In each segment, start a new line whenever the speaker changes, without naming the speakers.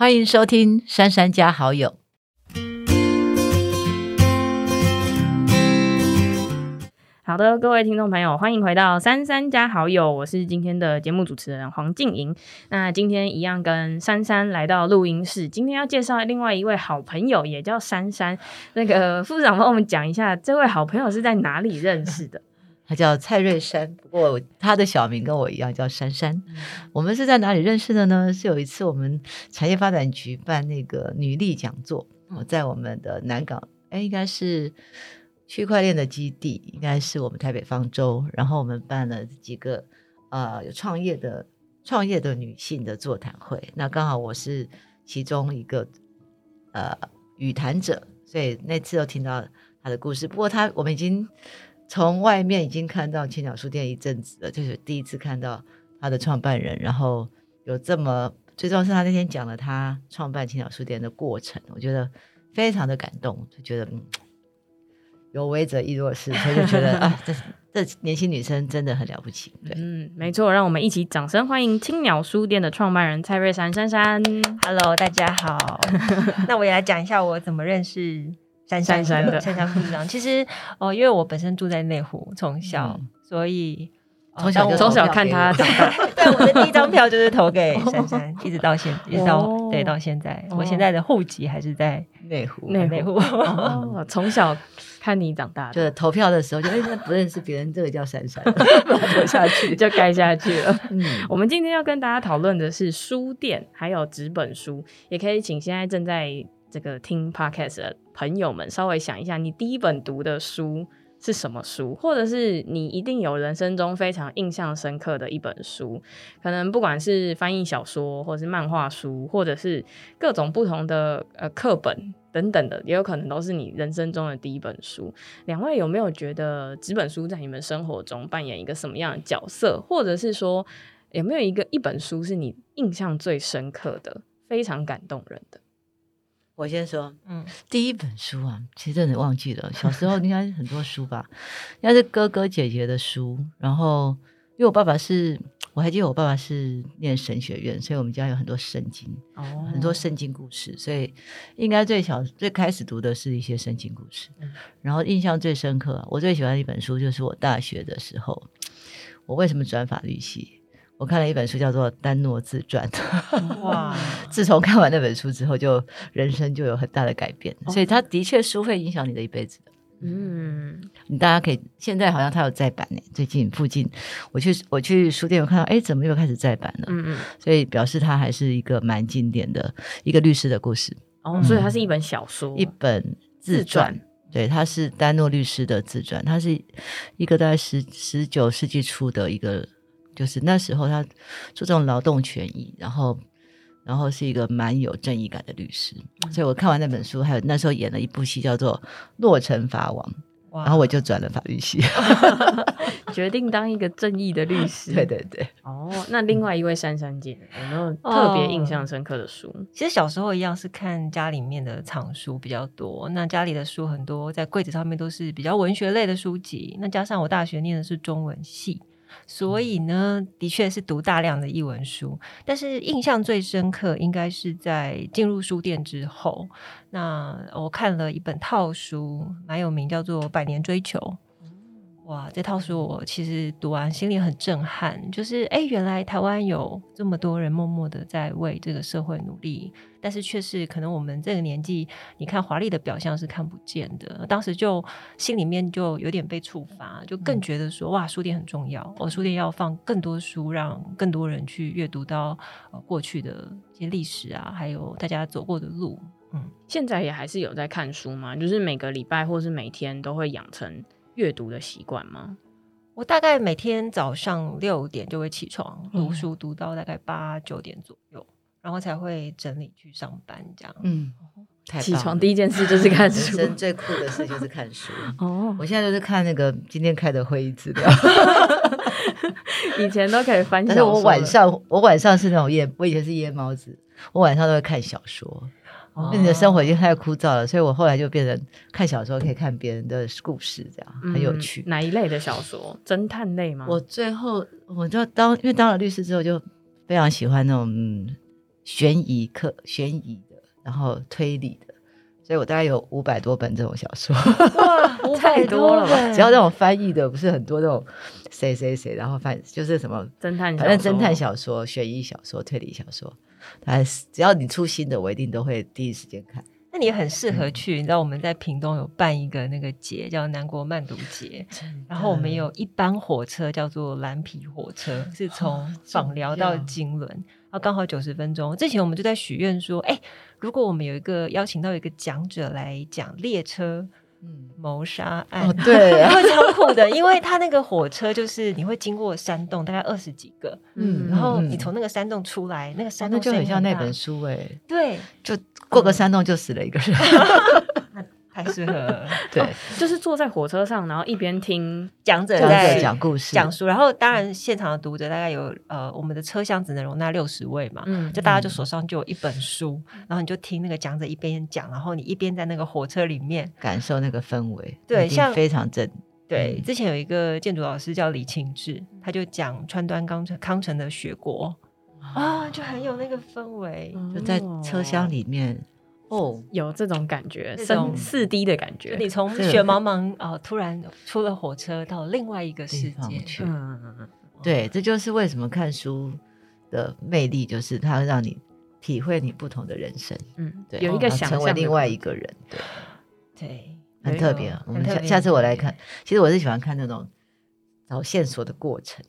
欢迎收听《珊珊加好友》。
好的，各位听众朋友，欢迎回到珊珊加好友，我是今天的节目主持人黄静莹。那今天一样跟珊珊来到录音室，今天要介绍另外一位好朋友，也叫珊珊。那个副长帮我们讲一下，这位好朋友是在哪里认识的？
他叫蔡瑞山，不过他的小名跟我一样叫珊珊。我们是在哪里认识的呢？是有一次我们产业发展局办那个女力讲座，我在我们的南港，哎，应该是。区块链的基地应该是我们台北方舟，然后我们办了几个呃有创业的创业的女性的座谈会，那刚好我是其中一个呃语谈者，所以那次又听到她的故事。不过她我们已经从外面已经看到青鸟书店一阵子了，就是第一次看到他的创办人，然后有这么最重要是他那天讲了他创办青鸟书店的过程，我觉得非常的感动，就觉得嗯。有为者亦若是，所以就觉得 啊，这这年轻女生真的很了不起。对，
嗯，没错，让我们一起掌声欢迎青鸟书店的创办人蔡瑞珊珊珊。
Hello，大家好。那我也来讲一下我怎么认识珊珊的珊珊副长。其实哦，因为我本身住在内湖，从小所以
从小
从小看他长大。
对，我的第一张票就是投给珊珊，一直到现，一直到对到现在，我现在的户籍还是在
内湖，
内内湖。
从小。看你长大，
就是投票的时候，就哎，不认识别人，这个叫珊珊，投下去
就盖下去了。嗯，我们今天要跟大家讨论的是书店，还有纸本书，也可以请现在正在这个听 podcast 的朋友们稍微想一下，你第一本读的书是什么书，或者是你一定有人生中非常印象深刻的一本书，可能不管是翻译小说，或者是漫画书，或者是各种不同的呃课本。等等的，也有可能都是你人生中的第一本书。两位有没有觉得纸本书在你们生活中扮演一个什么样的角色？或者是说，有没有一个一本书是你印象最深刻的、非常感动人的？
我先说，嗯，第一本书啊，其实真的忘记了。小时候应该很多书吧，应该是哥哥姐姐的书。然后，因为我爸爸是。我还记得我爸爸是念神学院，所以我们家有很多圣经，很多圣经故事，所以应该最小最开始读的是一些圣经故事。然后印象最深刻，我最喜欢的一本书就是我大学的时候，我为什么转法律系？我看了一本书叫做《丹诺自传》，哇！自从看完那本书之后，就人生就有很大的改变。所以他的确书会影响你的一辈子。嗯，你大家可以现在好像他有再版呢。最近附近我去我去书店有看到，哎，怎么又开始再版了？嗯嗯，所以表示它还是一个蛮经典的一个律师的故事。
哦，所以它是一本小说，
一本自传。对，它是丹诺律师的自传，它是一个在十十九世纪初的一个，就是那时候他做这种劳动权益，然后。然后是一个蛮有正义感的律师，所以我看完那本书，还有那时候演了一部戏叫做《洛城法王》，然后我就转了法律系
决定当一个正义的律师。
对对对。
哦，那另外一位珊珊姐有没有特别印象深刻的书？
其实小时候一样是看家里面的藏书比较多，那家里的书很多，在柜子上面都是比较文学类的书籍。那加上我大学念的是中文系。所以呢，的确是读大量的译文书，但是印象最深刻应该是在进入书店之后，那我看了一本套书，蛮有名，叫做《百年追求》。哇，这套书我其实读完心里很震撼，就是哎，原来台湾有这么多人默默的在为这个社会努力，但是却是可能我们这个年纪，你看华丽的表象是看不见的。当时就心里面就有点被触发，就更觉得说哇，书店很重要，我书店要放更多书，让更多人去阅读到呃过去的一些历史啊，还有大家走过的路。
嗯，现在也还是有在看书吗？就是每个礼拜或是每天都会养成。阅读的习惯吗？
我大概每天早上六点就会起床读书，读到大概八九点左右，然后才会整理去上班。这样，嗯，
起床第一件事就是 看书。
人生最酷的事就是看书。哦，我现在就是看那个今天开的会议资料。
以前都可以翻，
但是我晚上我晚上是那种夜，我以前是夜猫子，我晚上都会看小说。你的生活已经太枯燥了，所以我后来就变成看小说，可以看别人的故事，这样很有趣。
哪一类的小说？侦探类吗？
我最后我就当因为当了律师之后，就非常喜欢那种悬疑课、悬疑的，然后推理的，所以我大概有五百多本这种小说。
太多了吧
只要那种翻译的，不是很多那种谁谁谁，然后翻就是什么，
侦探，
反正侦探小说、悬疑小说、推理小说，大概是只要你出新的，我一定都会第一时间看。
那你很适
嗯
合去，你知道我们在屏东有办一个那个节叫南国慢读节，然后我们有一班火车叫做蓝皮火车，是从访寮到金轮，然后刚好九十分钟。之前我们就在许愿说，哎，如果我们有一个邀请到一个讲者来讲列车
嗯，
谋杀案，
哦，对。啊，
会超酷的，因为他那个火车就是你会经过山洞，大概二十几个，
嗯
然后
嗯
你从那个山洞出来，那个山洞就
很像那本书哎、
对，
就过个山洞就死了一个人。
太适合了
对，
就是坐在火车上，然后一边听
讲者
讲
在
讲故事，
讲述，然后当然现场的读者大概有呃，我们的车厢只能容纳六十位嘛，
嗯
就大家就手上就有一本书，然后你就听那个讲者一边讲，然后你一边在那个火车里面。
感受那个氛围，
对像
非常正。
对，
嗯
之前有一个建筑老师叫李清志，他就讲川端康成康成的雪国啊，就很有那个氛围。
就在车厢里面哦，
有这种感觉，
这种
深四 D 的感觉。
你从雪茫茫哦，突然出了火车到另外一个世界，
去。
嗯，
对，这就是为什么看书的魅力，就是它会让你体会你不同的人生，
嗯，
对，
有一个想象
成为另外一个人，对，
对，
很特别啊。我们下下次我来看，其实我是喜欢看那种找线索的过程，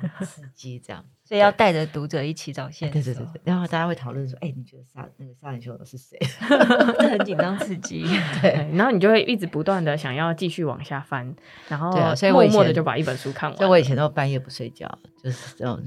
很 刺激这样。
所以要带着读者一起找线索，
对对对对，然后大家会讨论说，哎，你觉得杀那个杀人凶手是谁？
这很紧张刺激。
对，
然后你就会一直不断的想要继续往下翻，然后
对啊所以我
默默的就把一本书看完。
所以我以前都半夜不睡觉，就是这种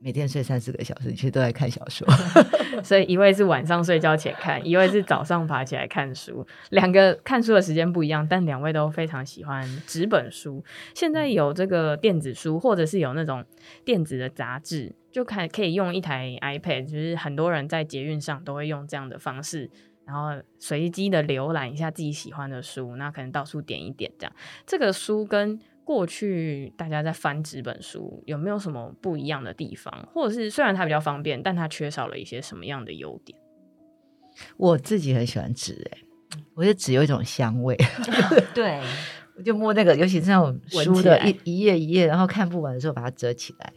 每天睡三四个小时，其实都在看小说。
所以一位是晚上睡觉前看，一位是早上爬起来看书，两个看书的时间不一样，但两位都非常喜欢纸本书。现在有这个电子书，或者是有那种电子的杂志，就看可以用一台 iPad，就是很多人在捷运上都会用这样的方式。然后随机的浏览一下自己喜欢的书，那可能到处点一点这样。这个书跟过去大家在翻纸本书有没有什么不一样的地方？或者是虽然它比较方便，但它缺少了一些什么样的优点？
我自己很喜欢纸，哎，我觉得纸有一种香味
对，
我就摸那个，尤其是那种
闻
书的一一页一页，然后看不完的时候把它折起来，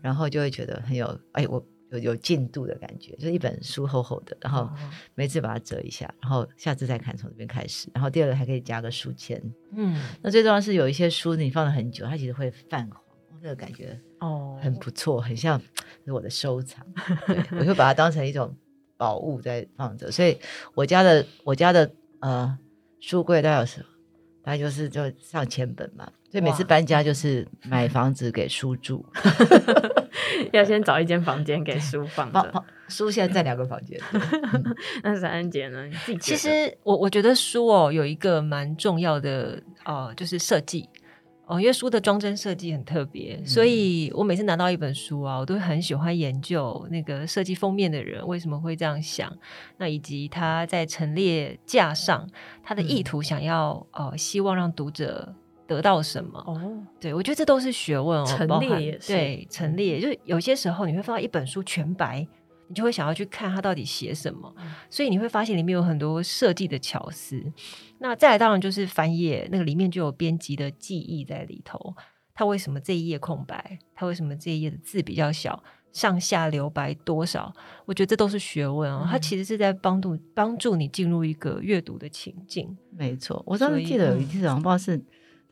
然后就会觉得很有哎，我有有进度的感觉，就是一本书厚厚的，然后每次把它折一下，然后下次再看从这边开始，然后第二个还可以加个书签。
嗯，
那最重要是有一些书你放了很久，它其实会泛黄，那个感觉
哦
很不错，很像是我的收藏，对我会把它当成一种宝物在放着，所以我家的我家的呃书柜大概有时大概就是就上千本嘛，所以每次搬家就是买房子给书住，
要先找一间房间给书放着。
书现在在两个房间，
那是安姐呢？你自己
其
得
实我我觉得书哦有一个蛮重要的呃，就是设计哦，因为书的装帧设计很特别，所以我每次拿到一本书啊，我都会很喜欢研究那个设计封面的人为什么会这样想，那以及他在陈列架上他的意图，想要呃希望让读者得到什么。
哦，
对，我觉得这都是学问哦，
陈列也是
对陈列，就是有些时候你会放到一本书全白，你就会想要去看它到底写什么，
嗯
所以你会发现里面有很多设计的巧思。那再来当然就是翻页，那个里面就有编辑的记忆在里头，它为什么这一页空白？它为什么这一页的字比较小？上下留白多少？我觉得这都是学问哦。它
嗯
其实是在帮助帮助你进入一个阅读的情境。
没错，我当时记得有一
嗯
次好像不知道是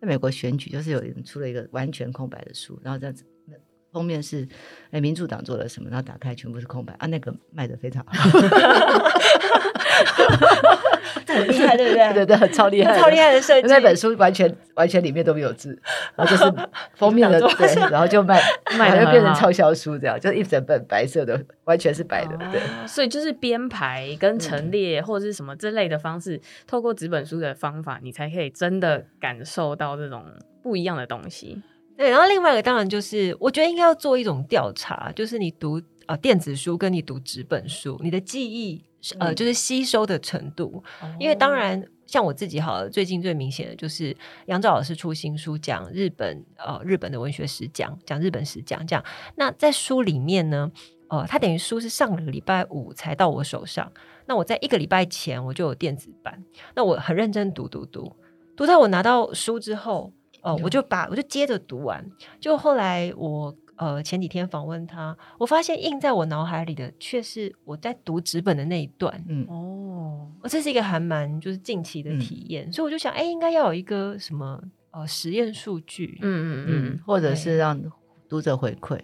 在美国选举，就是有人出了一个完全空白的书，然后这样子。那封面是哎，民主党做了什么？然后打开全部是空白啊，那个卖的非常好，
这很厉害，对不对？
对 对对，超厉害，
超厉害的设计。
那本书完全完全里面都没有字，然后就是 封面的对，然后就卖
卖得
然后就变成畅销书这样，就是一整本白色的，完全是白的，对。
哦所以就是编排跟陈列或者是什么之类的方式，透过纸本书的方法，你才可以真的感受到这种不一样的东西。
对，然后另外一个当然就是，我觉得应该要做一种调查，就是你读呃电子书跟你读纸本书，你的记忆呃
嗯
就是吸收的程度，因为当然像我自己好了，最近最明显的就是杨照老师出新书讲日本呃日本的文学史讲，讲日本史讲这样。那在书里面呢，呃，它等于书是上个礼拜五才到我手上，那我在一个礼拜前我就有电子版，那我很认真读读读，读到我拿到书之后，哦、我就把我就接着读完，就后来我。呃，前几天访问他，我发现印在我脑海里的却是我在读纸本的那一段。
嗯，
哦，
哦，这是一个还蛮就是近期的体验，所以我就想，哎、应该要有一个什么呃实验数据。
嗯嗯
嗯
嗯，，
或者是让读者回馈。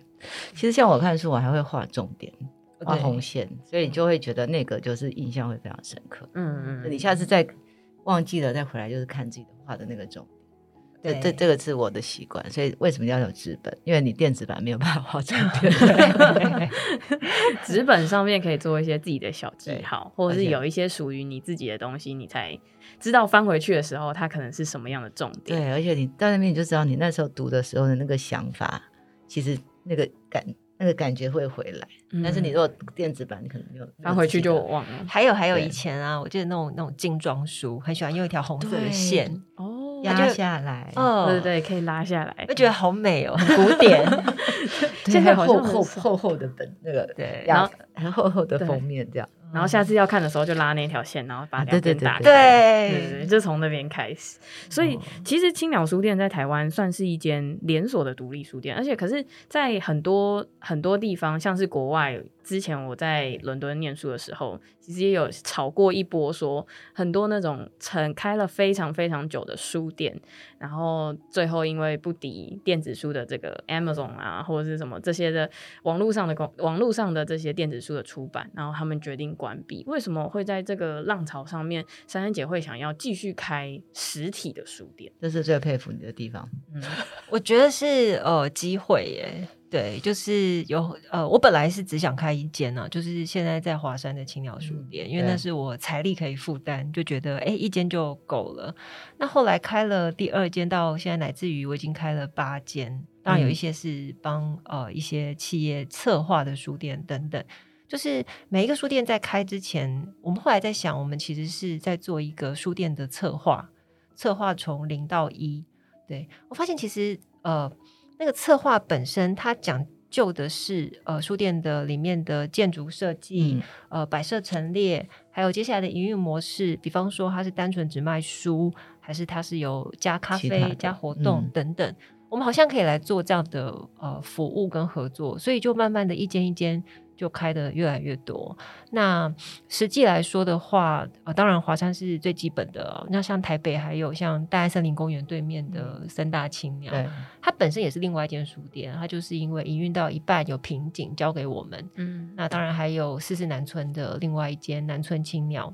其实像我看书，我还会画重点，画
对
红线，所以你就会觉得那个就是印象会非常深刻。
嗯嗯，
你下次再忘记了再回来，就是看自己的画的那个重点。这
对
这这个是我的习惯，所以为什么要有纸本？因为你电子版没有办法画重点。
纸本上面可以做一些自己的小记
对
号，或者是有一些属于你自己的东西，你才知道翻回去的时候，它可能是什么样的重点。
对，而且你到那边你就知道你那时候读的时候的那个想法，其实那个感那个感觉会回来。但是你如果电子版，你可能没有
翻回去就忘了。
还有还有以前啊，我记得那种那种精装书，很喜欢用一条红色的
对
线，
哦，
压下来，
哦
对对对，可以拉下来
我。觉得好美哦，很古典。
对
现在好
厚厚厚厚的本那个
对
然后
很厚厚的封面这样。
然后下次要看的时候就拉那条线，然后把
啊
两边打开。对对
对
对，就从那边开始。所以其实青鸟书店在台湾算是一间连锁的独立书店，而且可是，在很多很多地方，像是国外，之前我在伦敦念书的时候，其实也有炒过一波，说很多那种曾开了非常非常久的书店，然后最后因为不敌电子书的这个 Amazon 啊，或者是什么这些的网络上的公网络上的这些电子书的出版，然后他们决定关闭。为什么会在这个浪潮上面，珊珊姐会想要继续开实体的书店？
这是最佩服你的地方。
嗯
我觉得是呃机会耶，对，就是有呃，我本来是只想开一间呢、就是现在在华山的青鸟书店，因为那是我财力可以负担，就觉得哎一间就够了。那后来开了第二间，到现在乃至于我已经开了八间，当然有一
嗯
些是帮呃一些企业策划的书店等等。就是每一个书店在开之前，我们后来在想，我们其实是在做一个书店的策划，策划从零到一。对我发现，其实呃，那个策划本身它讲究的是呃书店的里面的建筑设计，
嗯
呃摆设陈列，还有接下来的营运模式，比方说它是单纯只卖书，还是它是有加咖啡、加活动
嗯
等等。我们好像可以来做这样的呃服务跟合作，所以就慢慢的一间一间就开的越来越多。那实际来说的话，呃，当然华山是最基本的哦、那像台北还有像大安森林公园对面的森大青鸟，
对，
它本身也是另外一间书店，它就是因为营运到一半有瓶颈，交给我们。
嗯，
那当然还有四四南村的另外一间南村青鸟，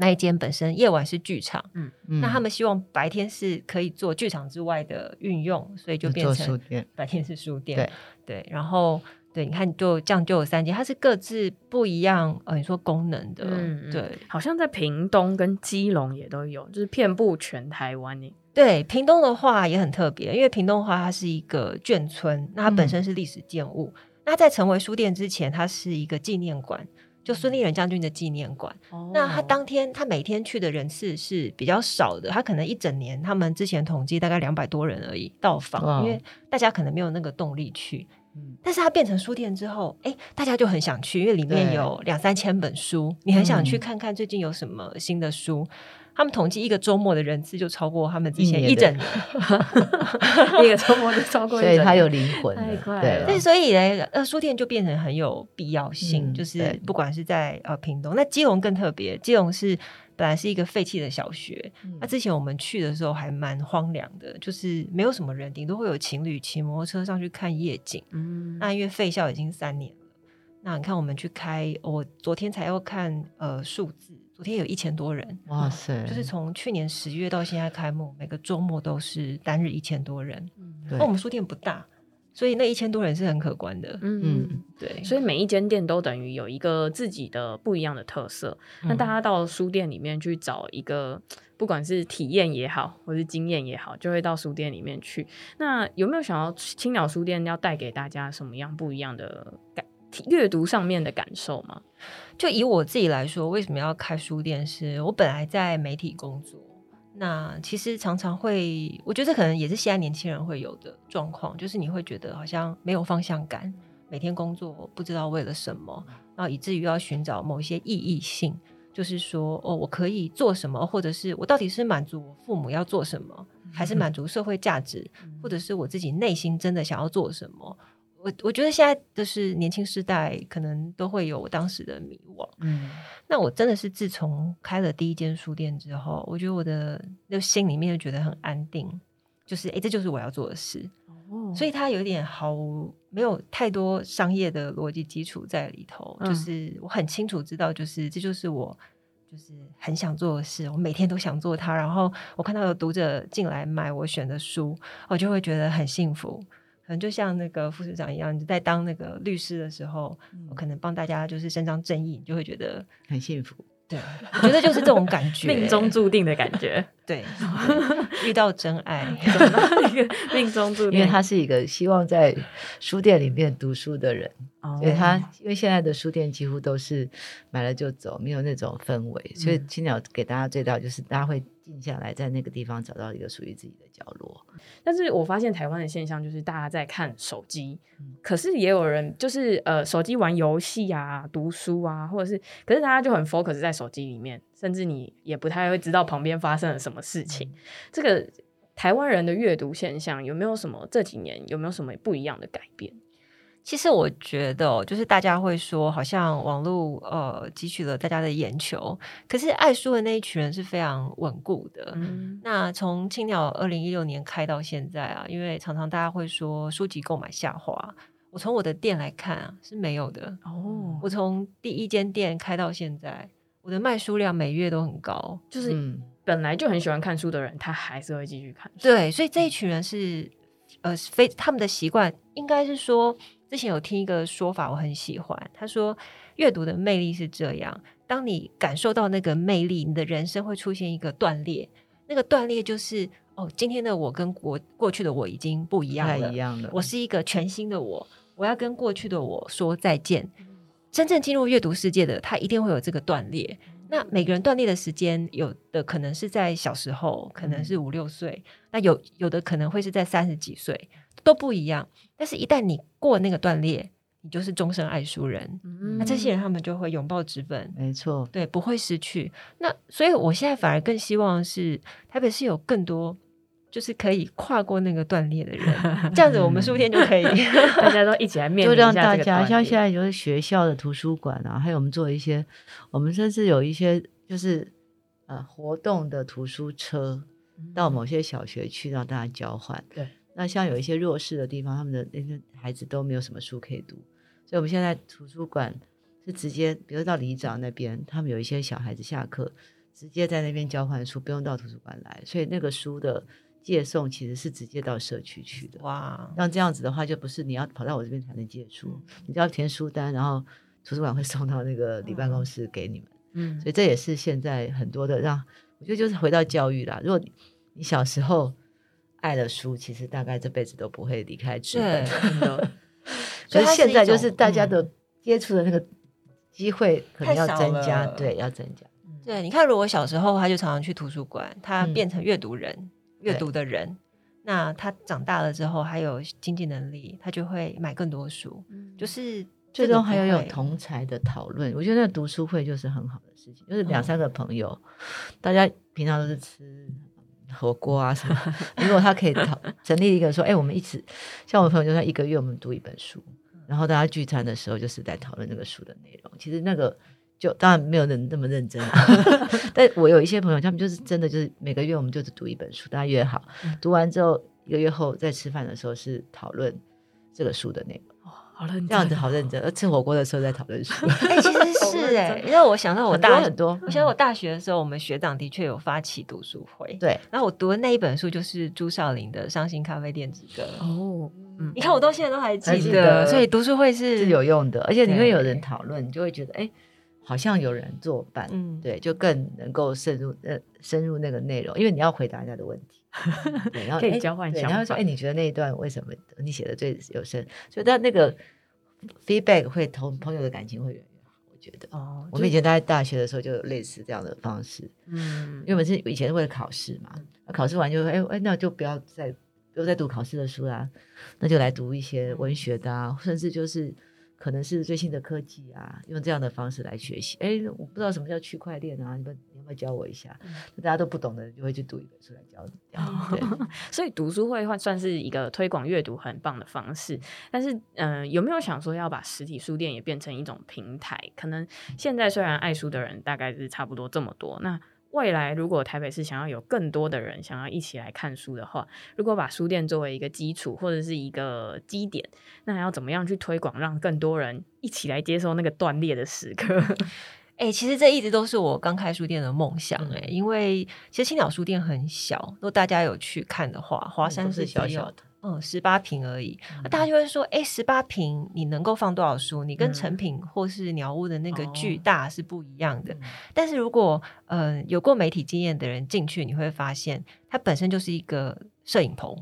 那一间本身夜晚是剧场，
嗯
那他们希望白天是可以做剧场之外的运用，所以就变成
店，
白天是书店。
对
对，然后对，你看就这样就有三间，它是各自不一样，呃，你说功能的，
嗯嗯
对
好像在屏东跟基隆也都有，就是遍布全台湾耶。
对。屏东的话也很特别，因为屏东的话它是一个眷村，那它本
嗯
身是历史建物，那在成为书店之前，它是一个纪念馆。就孙立人将军的纪念馆，那他
哦
当天他每天去的人次是比较少的，他可能一整年他们之前统计大概两百多人而已到访，因为大家可能没有那个动力去。
嗯。
但是它变成书店之后，哎，大家就很想去，因为里面有两三千本书，你很想去
嗯。
看看最近有什么新的书。他们统计一个周末的人次就超过他们之前一整年，
一个周末就超过一整年，
所以它有灵魂了，
太快了。
对，所以呢，呃，书店就变成很有必要性，
嗯
就是不管是在呃屏东，那基隆更特别，基隆是本来是一个废弃的小学，
嗯。
那之前我们去的时候还蛮荒凉的，就是没有什么人，顶多会有情侣骑摩托车上去看夜景。
嗯，
那因为废校已经三年了，那你看我们去开，我昨天才要看呃数字，昨天有一千多人，
哇塞，
就是从去年十月到现在开幕，每个周末都是单日一千多人。
嗯
对
那我们书店不大，所以那一千多人是很可观的。
嗯
嗯
对，
所以每一间店都等于有一个自己的不一样的特色。那大
嗯
家到书店里面去找一个，不管是体验也好，或是经验也好，就会到书店里面去。那有没有想要青鸟书店要带给大家什么样不一样的感？阅读上面的感受吗？
就以我自己来说，为什么要开书店是？我本来在媒体工作，那其实常常会，我觉得可能也是现在年轻人会有的状况，就是你会觉得好像没有方向感，每天工作不知道为了什么，然后以至于要寻找某些意义性，就是说哦，我可以做什么，或者是我到底是满足我父母要做什么，还是满足社会价值，或者是我自己内心真的想要做什么？我我觉得现在就是年轻时代可能都会有我当时的迷惘。
嗯，
那我真的是自从开了第一间书店之后，我觉得我的就心里面就觉得很安定，就是哎，这就是我要做的事。
哦
所以它有点毫无没有太多商业的逻辑基础在里头，
嗯
就是我很清楚知道，就是这就是我就是很想做的事，我每天都想做它。然后我看到有读者进来买我选的书，我就会觉得很幸福。可能就像那个副市长一样，你在当那个律师的时候，我可能帮大家就是伸张正义，你就会觉得，
很幸福。
对，我觉得就是这种感 觉，
命中注定的感觉，
对，遇到真爱，
一个命中注定，
因为。他是一个希望在书店里面读书的人，
哦
所以他因为现在的书店几乎都是买了就走，没有那种氛围，所以
嗯。
青鸟给大家最大就是大家会静下来，在那个地方找到一个属于自己的角落。
但是我发现台湾的现象就是大家在看手机，
嗯
可是也有人就是呃手机玩游戏啊、读书啊，或者是，可是大家就很 focus 在手机里面，甚至你也不太会知道旁边发生了什么事情。这个台湾人的阅读现象有没有什么这几年有没有什么不一样的改变？
其实我觉得哦，就是大家会说，好像网络呃汲取了大家的眼球，可是爱书的那一群人是非常稳固的。
嗯
那从青鸟二零一六年开到现在啊，因为常常大家会说书籍购买下滑，我从我的店来看啊是没有的。
哦，
我从第一间店开到现在，我的卖书量每月都很高。
就是
嗯，
本来就很喜欢看书的人，他还是会继续看书。
对，所以这一群人是呃非他们的习惯应该是说，之前有听一个说法，我很喜欢，他说阅读的魅力是这样，当你感受到那个魅力，你的人生会出现一个断裂，那个断裂就是哦，今天的我跟过过去的我已经不一样了，
一样了。
我是一个全新的我，我要跟过去的我说再见。真正进入阅读世界的，他一定会有这个断裂。那每个人断裂的时间，有的可能是在小时候，可能是五六岁；那有有的可能会是在三十几岁，都不一样。但是，一旦你过那个断裂，你就是终身爱书人。
嗯
那这些人他们就会拥抱纸本，
没错，
对，不会失去。那所以，我现在反而更希望是台北是有更多。就是可以跨过那个断裂的人，这样子我们 书店就可以。
大家都一起来面
就
临一
让大家像现在就是学校的图书馆啊，还有我们做一些，我们甚至有一些就是呃活动的图书车，到某些小学去让大家交换。
对，
那像有一些弱势的地方，他们的那些孩子都没有什么书可以读，所以我们现在图书馆是直接，比如到里长那边，他们有一些小孩子下课直接在那边交换书，不用到图书馆来，所以那个书的借送其实是直接到社区去的。
哇，
那这样子的话，就不是你要跑到我这边才能借书，你就要填书单，然后图书馆会送到那个里办公室给你们。
嗯
所以这也是现在很多的让我觉得就是回到教育啦。如果你你小时候爱了书，其实大概这辈子都不会离开纸本。
对所以
现在就是大家的接触的那个机会可能要增加，对，要增加。
对，你看，如果小时候他就常常去图书馆，他
嗯
变成阅读人、阅读的人，那他长大了之后还有经济能力，他就会买更多书，就是
最终还有有同才的讨论，我觉得那读书会就是很好的事情，就是两
嗯
三个朋友，大家平常都是吃火锅啊什么，如果他可以讨成立一个说，哎、我们一起，像我朋友就说一个月我们读一本书，然后大家聚餐的时候就是在讨论那个书的内容，其实那个。就当然没有人那么认真、啊，但我有一些朋友，他们就是真的就是每个月我们就是读一本书，大家约好，读完之后一个月后在吃饭的时候是讨论这个书的内容。
好认真，
这样子好认真，而吃火锅的时候在讨论书，
哎、其实是哎、因为我想到我大
很多
我想到我大学的时候，我们学长的确有发起读书会，
对，
然后我读的那一本书就是朱少林的《伤心咖啡店之歌》。
哦，嗯
你看，我到现在都还
还记
记得，
得
所以读书会是
是有用的，而且你会有人
对
讨论，你就会觉得哎，好像有人作伴，
嗯，
对，就更能够深入呃深入那个内容，因为你要回答人家的问题，对，然后哎
可以交换
对，
想
然后说
法
哎，你觉得那一段为什么你写的最有深？所以他那个 feedback 会同朋友的感情会越来越好，我觉得。
哦，
我们以前在大学的时候就有类似这样的方式，
嗯
因为我们是以前是为了考试嘛，那考试完就哎哎，那就不要再不要再读考试的书啦，那就来读一些文学的啊，甚至就是可能是最新的科技啊，用这样的方式来学习。哎，我不知道什么叫区块链啊，你们你要不要教我一下？大家都不懂的人就会去读一本书来教你。对，
所以读书会算算是一个推广阅读很棒的方式。但是，嗯、有没有想说要把实体书店也变成一种平台？可能现在虽然爱书的人大概是差不多这么多，那未来如果台北市想要有更多的人想要一起来看书的话，如果把书店作为一个基础或者是一个基点，那要怎么样去推广，让更多人一起来接受那个断裂的时刻？
哎、其实这一直都是我刚开书店的梦想哎、因为其实青鸟书店很小，如果大家有去看的话，华山
是小小的，
嗯，十八平而已。那大家就会说，哎，十八平你能够放多少书？你跟
嗯
成品或是鸟屋的那个
哦
巨大是不一样的。
嗯
但是如果呃有过媒体经验的人进去，你会发现它本身就是一个摄影棚。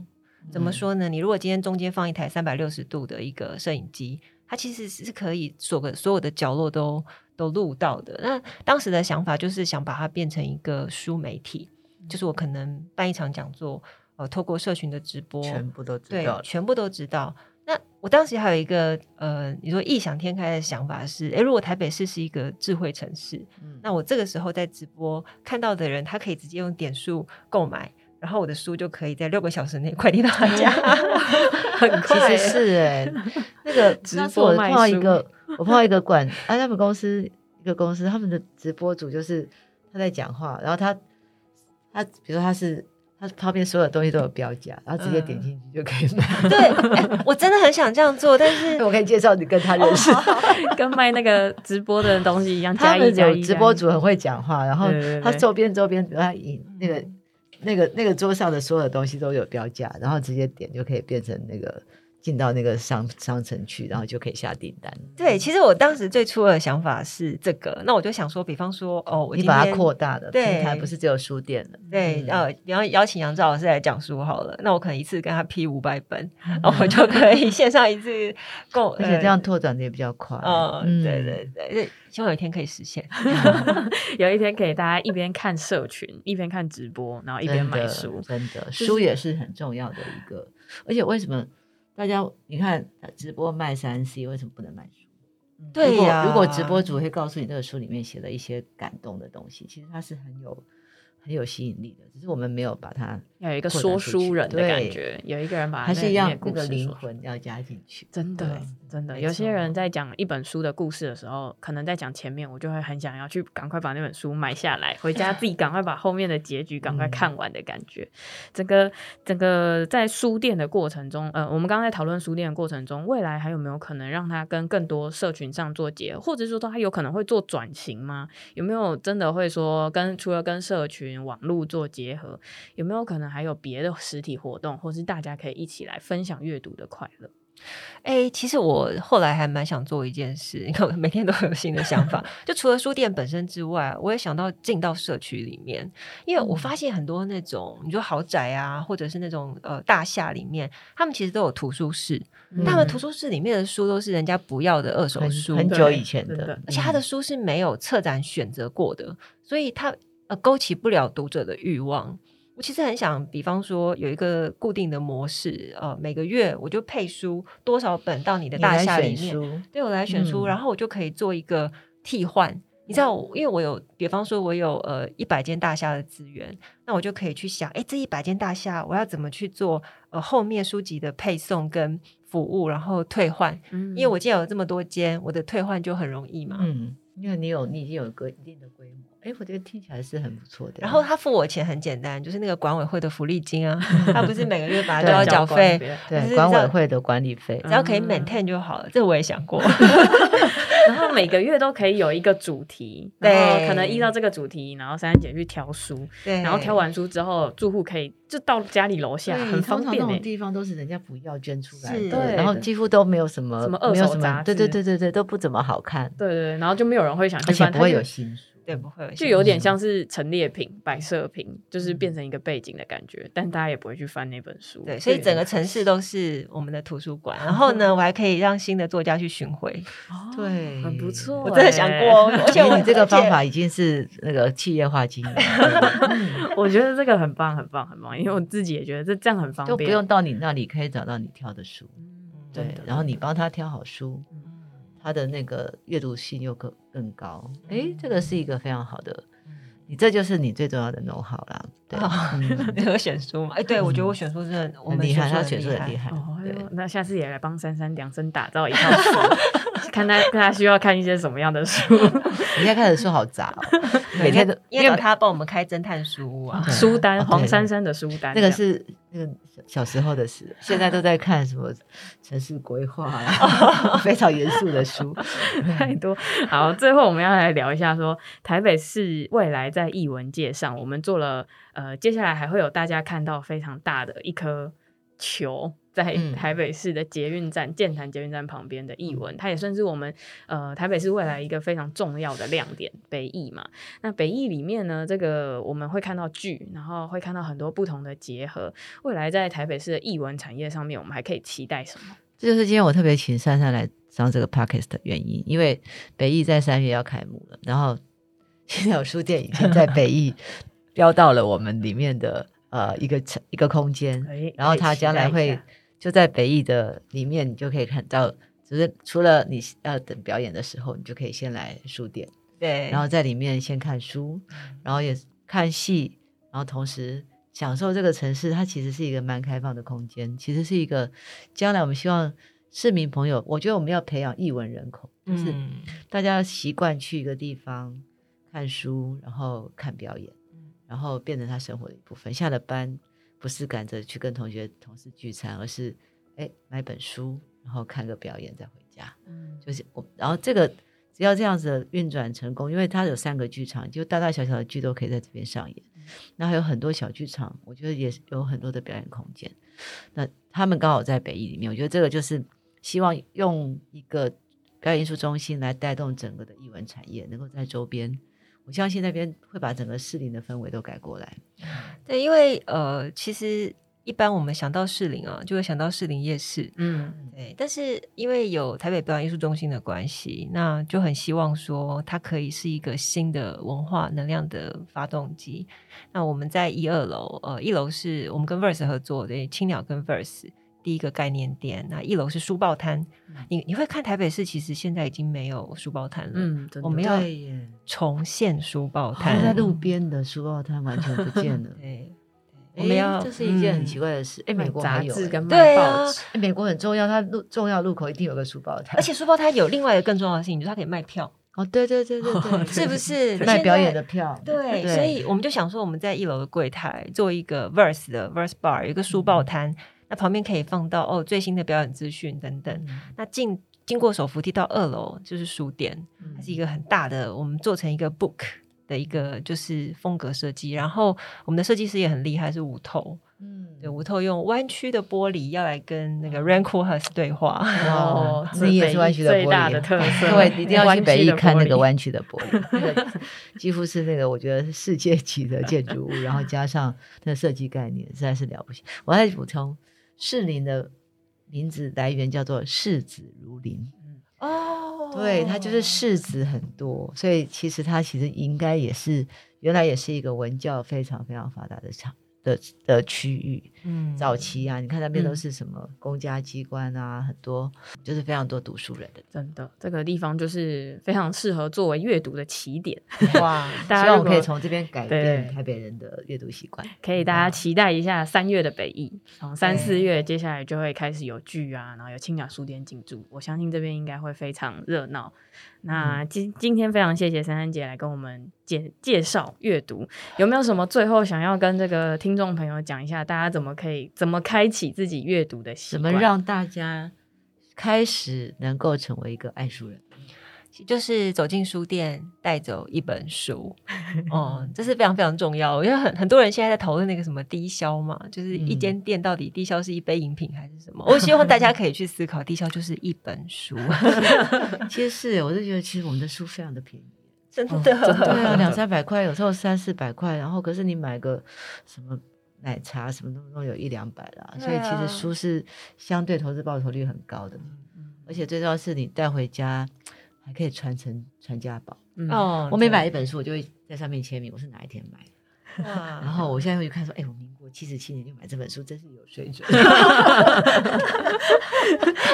怎么
嗯
说呢？你如果今天中间放一台三百六十度的一个摄影机，它其实是可以所个所有的角落都都录到的。那当时的想法就是想把它变成一个书媒体，就是我可能办一场讲座，呃，透过社群的直播，
全部都知
对
道，了。
全部都知道。那我当时还有一个呃，你说异想天开的想法是，诶，如果台北市是一个智慧城市，
嗯
那我这个时候在直播看到的人，他可以直接用点数购买，然后我的书就可以在六个小时内快递到他家，很
其
快。
实是哎、那个
直播我
碰到一个，我碰到一个管，啊，他们公司一个公司，他们的直播主就是他在讲话，然后他他比如说他是他旁边所有东西都有标价，然后直接点进去就可以买。
对、诶我真的很想这样做，但是
我可以介绍你跟他认识。
跟卖那个直播的东西一样，
他们。有直播主很会讲话，然后他周边周边，比如他引那个那个那个桌上的所有的东西都有标价，然后直接点就可以变成那个进到那个商商城去，然后就可以下订单。
对，其实我当时最初的想法是这个，那我就想说，比方说，哦，我
把它扩大了，
对
平台不是只有书店了。
对，
嗯
呃，比方邀请杨照老师来讲书好了，那我可能一次跟他批五百本，
嗯
然后我就可以线上一次购，
而且这样拓展的也比较快。
呃，嗯，对对对，对希望有一天可以实现。
有一天可以大家一边看社群，一边看直播，然后一边买书。
真的
是
书也是很重要的一个。而且为什么大家你看直播卖三 C，为什么不能卖书？如果
对呀
如果直播主会告诉你这个书里面写了一些感动的东西，其实它是很有很有吸引力的，只是我们没有把它
要有一个说书人的感觉，有一个人把
还是
那
一样那个灵魂要加进去。
真的，真的，有些人在讲一本书的故事的时候，可能在讲前面，我就会很想要去赶快把那本书买下来，回家自己赶快把后面的结局赶快
嗯
看完的感觉。整个整个在书店的过程中，呃，我们刚刚在讨论书店的过程中，未来还有没有可能让它跟更多社群上做结合，或者说它有可能会做转型吗？有没有真的会说跟除了跟社群网络做结合，有没有可能还有别的实体活动，或是大家可以一起来分享阅读的快乐？
哎、其实我后来还蛮想做一件事，你看我每天都有新的想法。就除了书店本身之外，我也想到进到社区里面，因为我发现很多那种你说豪宅啊，或者是那种呃大厦里面，他们其实都有图书室，
嗯。
但他们图。书室里面的书都是人家不要的二手书，
很久以前的，
而且他的书是没有策展选择过的，所以他呃勾起不了读者的欲望。我其实很想，比方说有一个固定的模式，呃，每个月我就配书多少本到你的大厦里面，对我来选书，
嗯
然后我就可以做一个替换。你知道，因为我有，比方说，我有呃一百间大厦的资源，那我就可以去想，哎，这一百间大厦我要怎么去做呃后面书籍的配送跟服务，然后退换，
嗯
因为我既然有这么多间，我的退换就很容易嘛。
嗯，因为你有你已经有个一定的规模，哎，我觉得听起来是很不错的。
然后他付我钱很简单，就是那个管委会的福利金啊，他不是每个月把它
对
都要缴费，
对
就是
管委会的管理费，
只要可以
嗯
maintain 就好了。这我也想过，
然后每个月都可以有一个主题，然后
对
可能依照这个主题，然后珊珊姐去挑书，
对，
然后挑完书之后，住户可以就到家里楼下，很方便
那种地方都是人家不要捐出来的，
对
然后几乎都没有什么
什么二
没有什
手杂
志，对对
志
对对对，都不怎么好看，
对对对，然后就没有人会想去翻，
而且不会有新书。
对不会有
就有点
像。
是陈列品、摆设品，就是变成一个背景的感觉，但大家也不会去翻那本书。
对，所以整个城市都是我们的图书馆。然后呢，我还可以让新的作家去巡回。
哦
对
很不错欸。
我真的想过，而且
你这个方法已经是那个企业化经营，
我觉得这个很棒，很棒，很棒，因为我自己也觉得这这样很方便，
就不用到你那里可以找到你挑的书，
嗯。
对，然后你帮他挑好书，
嗯
它的那个阅读性又更更高。哎，这个是一个非常好的，你这就是你最重要的 know how 啦。对，嗯
你有选书吗？哎，对，我觉得我选书真的，我们
很厉害，他
选
选书很厉害。对
那下次也来帮珊珊量身打造一套书，看他看他需要看一些什么样的书，
你现在看的书好杂哦，每天都
因为他帮我们开侦探书屋啊。
书单黄珊珊的书单，
那个是那个小小时候的事，现在都在看什么城市规划啊，非常严肃的书。
太多。好，最后我们要来聊一下说台北市未来在艺文界上，我们做了呃，接下来还会有大家看到非常大的一颗球。在
嗯
台北市的捷运站、建潭捷运站旁边的艺文，它也算是我们呃台北市未来一个非常重要的亮点。北艺嘛，那北艺里面呢，这个我们会看到剧，然后会看到很多不同的结合。未来在台北市的艺文产业上面，我们还可以期待什么？
这就是今天我特别请珊珊来上这个 podcast 的原因，因为北艺在三月要开幕了，然后现在有书店已经在北艺 标到了我们里面的呃一个一个空间，
哎
然后它将来会
下
就在北艺的里面，你就可以看到，只是除了你要等表演的时候，你就可以先来书店，
对，
然后在里面先看书，然后也看戏，然后同时享受这个城市。它其实是一个蛮开放的空间，其实是一个将来我们希望市民朋友，我觉得我们要培养艺文人口，就是
嗯
大家习惯去一个地方看书，然后看表演，然后变成他生活的一部分。下了班不是赶着去跟同学同事聚餐，而是哎买本书，然后看个表演再回家。
嗯
就是我，然后这个只要这样子运转成功，因为它有三个剧场，就大大小小的剧都可以在这边上演。那还有很多小剧场，我觉得也是有很多的表演空间。那他们刚好在北艺里面，我觉得这个就是希望用一个表演艺术中心来带动整个的艺文产业，能够在周边。我相信那边会把整个士林的氛围都改过来。
对，因为呃，其实一般我们想到士林啊，就会想到士林夜市。
嗯
对，但是因为有台北表演艺术中心的关系，那就很希望说它可以是一个新的文化能量的发动机。那我们在一二楼，呃，一楼是我们跟 Verse 合作的青鸟跟 Verse 第一个概念店，那一楼是书报摊。你你会看台北市其实现在已经没有书报摊了，
嗯，
我们要重现书报
摊在
摊。
路边的书报摊完全不见了。
对，
我
我们要
这是一件很
嗯
奇怪的事。哎、美国
杂
还有哎
志跟卖报纸，
哎美国很重要，它路重要路口一定有个书报摊，
而且书报摊有另外一个更重要的事情，就是它可以卖票，
哦，对对对对 对，
是不是？
卖表演的票？
对，所以我们就想说，我们在一楼的柜台做一个 Verse 的 Verse Bar，有一个书报摊，那旁边可以放到哦最新的表演资讯等等。
嗯
那进经过手扶梯到二楼就是书店，它是一个很大的，我们做成一个 book 的一个就是风格设计。然后我们的设计师也很厉害，是吴透，
嗯，
对，吴透用弯曲的玻璃要来跟那个 Ran Koolhaas 对话。
哦，
那也是 弯曲的玻璃
最大的特色，
对一定要去北艺看那个
弯
弯曲的玻璃，那个几乎是那个我觉得是世界级的建筑物，然后加上那个设计概念，实在是了不起。我再补充，士林的名字来源叫做柿子如林，
哦。
对，它就是柿子很多，所以其实它其实应该也是原来也是一个文教非常非常发达的场的的区域。
嗯
早期啊，你看那边都
嗯
是什么公家机关啊，很多就是非常多读书人的。
真的，这个地方就是非常适合作为阅读的起点，
哇，
大
希望我可以从这边改变台北人的阅读习惯。
可以大家期待一下三月的北艺，从三四月接下来就会开始有剧啊，然后有清雅书店进驻，我相信这边应该会非常热闹。那今今天非常谢谢珊珊姐来跟我们介介绍阅读，有没有什么最后想要跟这个听众朋友讲一下，大家怎么可以怎么开启自己阅读的习
怎？么让大家开始能够成为一个爱书人？
就是走进书店，带走一本书，哦，这是非常非常重要。因为很很多人现在在讨论那个什么低消嘛，就是一
嗯
间店到底低消是一杯饮品还是什么？我希望大家可以去思考，低消就是一本书，
其实是，我就觉得其实我们的书非常的便宜。
真的，
真的
对啊，两三百块，有时候三四百块，然后可是你买个什么奶茶什么都都有一两百啦，所以其实书是相对投资报酬率很高的，而且最重要是你带回家还可以传承传家宝。
嗯
哦
我每买一本书，我就会在上面签名，我是哪一天买的。
哇
然后我现在会去看说，哎，我民国我七十七年就买这本书，真是有水准。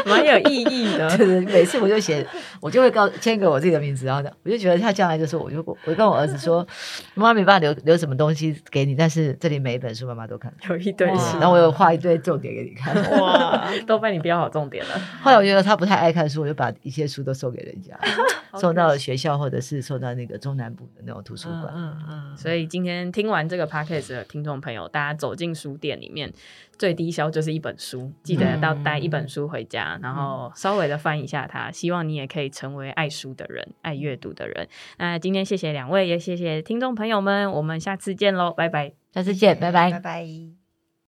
蛮有意义的。
对对，每次我就写，我就会告签给我自己的名字，然后呢，我就觉得他将来就是，我就我就跟我儿子说，妈妈没办法留留什么东西给你，但是这里每一本书妈妈都看，
有一堆书
然后我有画一堆重点给你看。
哇，
都被你标好重点了，
后来我觉得他不太爱看书，我就把一些书都送给人家，
好
送到了学校或者是送到那个中南部的那种图书
嗯
馆。
嗯嗯，
所以今天听完这个 podcast 的听众朋友，大家走进书店里面，最低消就是一本书，记得要带一本书回家，然后稍微的翻一下它。希望你也可以成为爱书的人，爱阅读的人。那今天谢谢两位，也谢谢听众朋友们，我们下次见喽，拜拜。
下次见，拜拜
拜。拜。